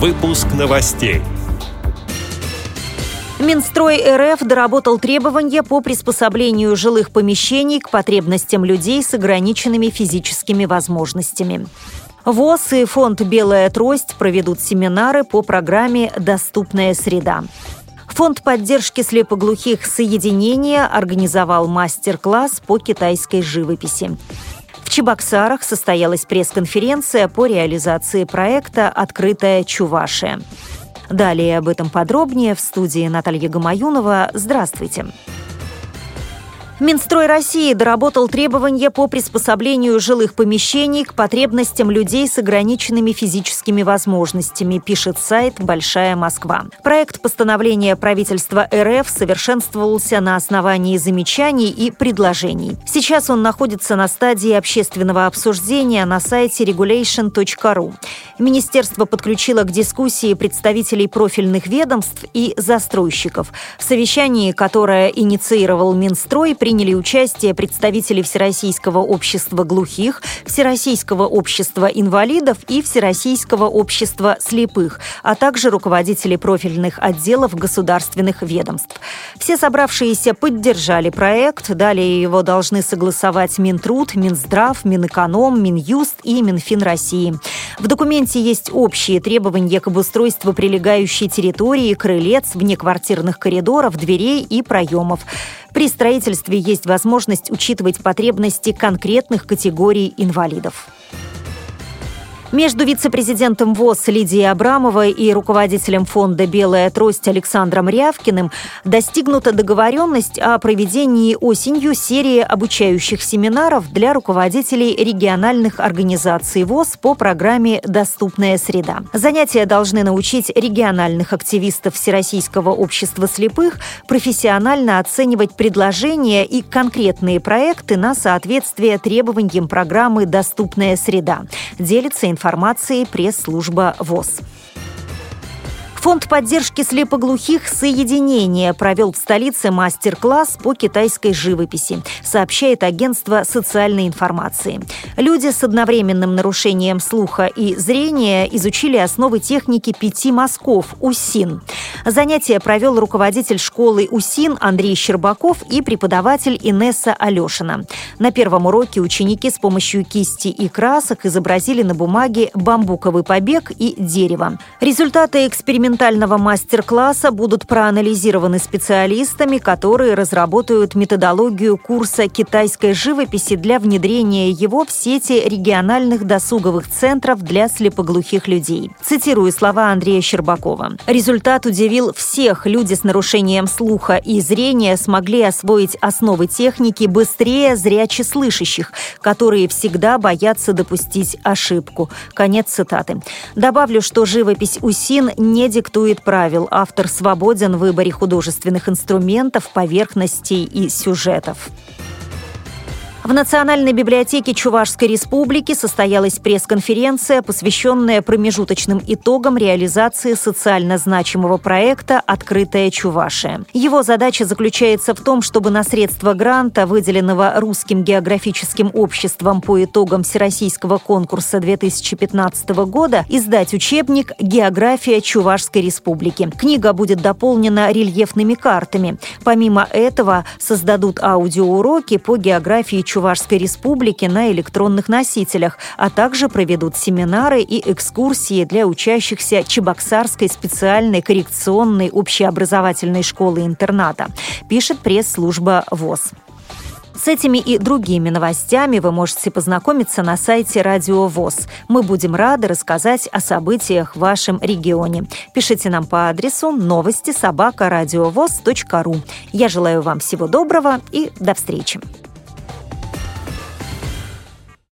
Выпуск новостей. Минстрой РФ доработал требования по приспособлению жилых помещений к потребностям людей с ограниченными физическими возможностями. ВОЗ и фонд «Белая трость» проведут семинары по программе «Доступная среда». Фонд поддержки слепоглухих «Соединение» организовал мастер-класс по китайской живописи. Чебоксарах состоялась пресс-конференция по реализации проекта «Открытая Чувашия». Далее об этом подробнее в студии Наталья Гамаюнова. Здравствуйте. Здравствуйте. Минстрой России доработал требования по приспособлению жилых помещений к потребностям людей с ограниченными физическими возможностями, пишет сайт «Большая Москва». Проект постановления правительства РФ совершенствовался на основании замечаний и предложений. Сейчас он находится на стадии общественного обсуждения на сайте regulation.ru. Министерство подключило к дискуссии представителей профильных ведомств и застройщиков. В совещании, которое инициировал Минстрой, приняли участие представители Всероссийского общества глухих, Всероссийского общества инвалидов и Всероссийского общества слепых, а также руководители профильных отделов государственных ведомств. Все собравшиеся поддержали проект, далее его должны согласовать Минтруд, Минздрав, Минэконом, Минюст и Минфин России. В документе есть общие требования к обустройству прилегающей территории, крылец, внеквартирных коридоров, дверей и проемов. При строительстве есть возможность учитывать потребности конкретных категорий инвалидов. Между вице-президентом ВОЗ Лидией Абрамовой и руководителем фонда «Белая трость» Александром Рявкиным достигнута договоренность о проведении осенью серии обучающих семинаров для руководителей региональных организаций ВОЗ по программе «Доступная среда». Занятия должны научить региональных активистов Всероссийского общества слепых профессионально оценивать предложения и конкретные проекты на соответствие требованиям программы «Доступная среда». Делится информацией пресс-служба ВОЗ. Фонд поддержки слепоглухих «Соединение» провел в столице мастер-класс по китайской живописи, сообщает агентство социальной информации. Люди с одновременным нарушением слуха и зрения изучили основы техники пяти мазков УСИН. Занятие провел руководитель школы УСИН Андрей Щербаков и преподаватель Инесса Алешина. На первом уроке ученики с помощью кисти и красок изобразили на бумаге бамбуковый побег и дерево. Результаты эксперимента экспериментального мастер-класса будут проанализированы специалистами, которые разработают методологию курса китайской живописи для внедрения его в сети региональных досуговых центров для слепоглухих людей. Цитирую слова Андрея Щербакова. «Результат удивил всех. Люди с нарушением слуха и зрения смогли освоить основы техники быстрее зряче слышащих, которые всегда боятся допустить ошибку». Конец цитаты. Добавлю, что живопись УСИН не диктует правил. Автор свободен в выборе художественных инструментов, поверхностей и сюжетов. В Национальной библиотеке Чувашской республики состоялась пресс-конференция, посвященная промежуточным итогам реализации социально значимого проекта «Открытая Чувашия». Его задача заключается в том, чтобы на средства гранта, выделенного Русским географическим обществом по итогам Всероссийского конкурса 2015 года, издать учебник «География Чувашской республики». Книга будет дополнена рельефными картами. Помимо этого создадут аудиоуроки по географии Чувашской Чувашской Республики на электронных носителях, а также проведут семинары и экскурсии для учащихся Чебоксарской специальной коррекционной общеобразовательной школы-интерната, пишет пресс-служба ВОЗ. С этими и другими новостями вы можете познакомиться на сайте Радио ВОЗ. Мы будем рады рассказать о событиях в вашем регионе. Пишите нам по адресу новости собака ру. Я желаю вам всего доброго и до встречи.